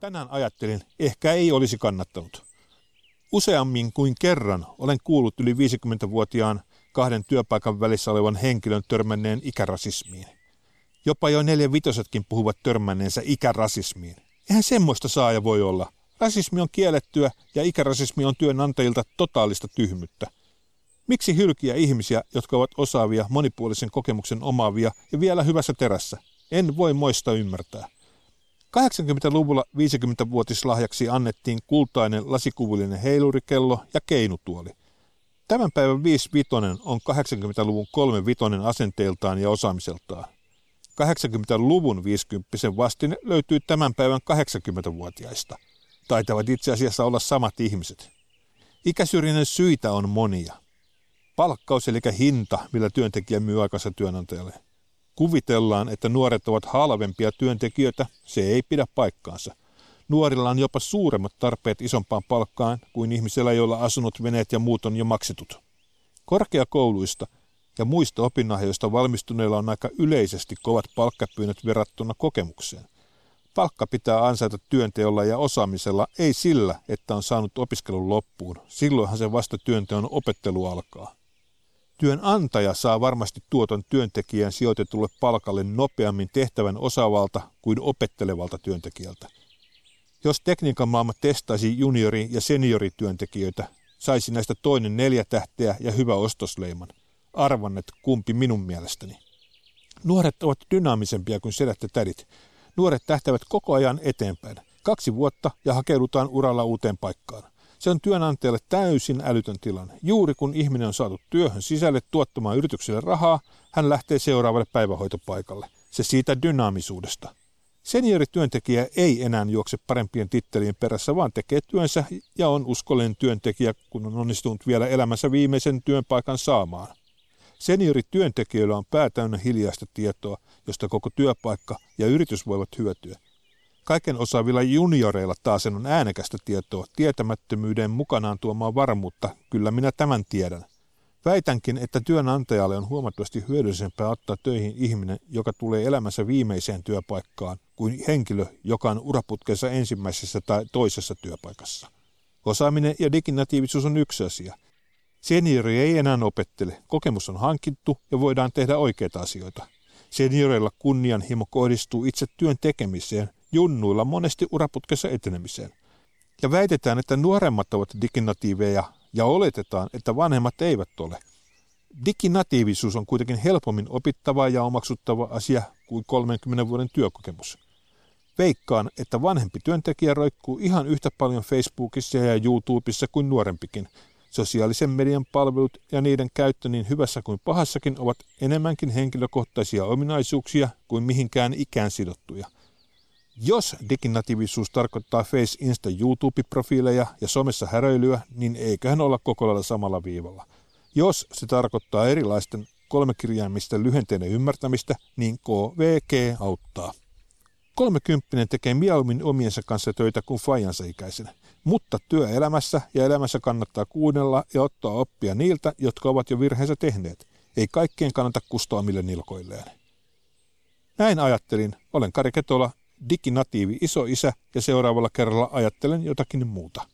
Tänään ajattelin, ehkä ei olisi kannattanut. Useammin kuin kerran olen kuullut yli 50-vuotiaan kahden työpaikan välissä olevan henkilön törmänneen ikärasismiin. Jopa jo neljä vitosetkin puhuvat törmänneensä ikärasismiin. Eihän semmoista saaja voi olla. Rasismi on kiellettyä ja ikärasismi on työnantajilta totaalista tyhmyttä. Miksi hylkiä ihmisiä, jotka ovat osaavia, monipuolisen kokemuksen omaavia ja vielä hyvässä terässä? En voi moista ymmärtää. 80-luvulla 50-vuotislahjaksi annettiin kultainen lasikuvullinen heilurikello ja keinutuoli. Tämän päivän 55 on 80-luvun 35 asenteiltaan ja osaamiseltaan. 80-luvun 50 vastine löytyy tämän päivän 80-vuotiaista. Taitavat itse asiassa olla samat ihmiset. Ikäsyrjinnän syitä on monia. Palkkaus eli hinta, millä työntekijä myy aikansa työnantajalle. Kuvitellaan, että nuoret ovat halvempia työntekijöitä, se ei pidä paikkaansa. Nuorilla on jopa suuremmat tarpeet isompaan palkkaan kuin ihmisellä, joilla asunut, veneet ja muut on jo maksetut. Korkeakouluista ja muista opinahjoista valmistuneilla on aika yleisesti kovat palkkapyynnöt verrattuna kokemukseen. Palkka pitää ansaita työnteolla ja osaamisella, ei sillä, että on saanut opiskelun loppuun. Silloinhan se vasta työnteon opettelu alkaa. Työnantaja saa varmasti tuoton työntekijän sijoitetulle palkalle nopeammin tehtävän osaavalta kuin opettelevalta työntekijältä. Jos tekniikan maailma testaisi juniori- ja seniorityöntekijöitä, saisi näistä toinen neljä tähteä ja hyvä ostosleiman. Arvannet kumpi minun mielestäni. Nuoret ovat dynaamisempia kuin sedät ja tädit. Nuoret tähtävät koko ajan eteenpäin. Kaksi vuotta ja hakeudutaan uralla uuteen paikkaan. Se on työnantajalle täysin älytön tilanne. Juuri kun ihminen on saatu työhön sisälle tuottamaan yritykselle rahaa, hän lähtee seuraavalle päivähoitopaikalle. Se siitä dynaamisuudesta. Seniorityöntekijä ei enää juokse parempien tittelien perässä, vaan tekee työnsä ja on uskollinen työntekijä, kun on onnistunut vielä elämänsä viimeisen työpaikan saamaan. Seniorityöntekijöillä on päätäynnä hiljaista tietoa, josta koko työpaikka ja yritys voivat hyötyä. Kaiken osaavilla junioreilla taas on äänekästä tietoa, tietämättömyyden mukanaan tuomaan varmuutta, kyllä minä tämän tiedän. Väitänkin, että työnantajalle on huomattavasti hyödyllisempää ottaa töihin ihminen, joka tulee elämänsä viimeiseen työpaikkaan, kuin henkilö, joka on uraputkensa ensimmäisessä tai toisessa työpaikassa. Osaaminen ja diginatiivisuus on yksi asia. Seniori ei enää opettele, kokemus on hankittu ja voidaan tehdä oikeita asioita. Senioreilla kunnianhimo kohdistuu itse työn tekemiseen, junnuilla monesti uraputkessa etenemiseen. Ja väitetään, että nuoremmat ovat diginatiiveja ja oletetaan, että vanhemmat eivät ole. Diginatiivisuus on kuitenkin helpommin opittava ja omaksuttava asia kuin 30 vuoden työkokemus. Veikkaan, että vanhempi työntekijä roikkuu ihan yhtä paljon Facebookissa ja YouTubessa kuin nuorempikin. Sosiaalisen median palvelut ja niiden käyttö niin hyvässä kuin pahassakin ovat enemmänkin henkilökohtaisia ominaisuuksia kuin mihinkään ikään sidottuja – jos diginatiivisuus tarkoittaa Face, Insta, YouTube-profiileja ja somessa häröilyä, niin eiköhän olla koko lailla samalla viivalla. Jos se tarkoittaa erilaisten kolmekirjaimisten lyhenteiden ymmärtämistä, niin KVG auttaa. Kolmekymppinen tekee mieluummin omiensa kanssa töitä kuin fajansa ikäisenä. Mutta työelämässä ja elämässä kannattaa kuunnella ja ottaa oppia niiltä, jotka ovat jo virheensä tehneet. Ei kaikkien kannata kustoa mille nilkoilleen. Näin ajattelin. Olen Kari Ketola diginatiivi isoisä ja seuraavalla kerralla ajattelen jotakin muuta.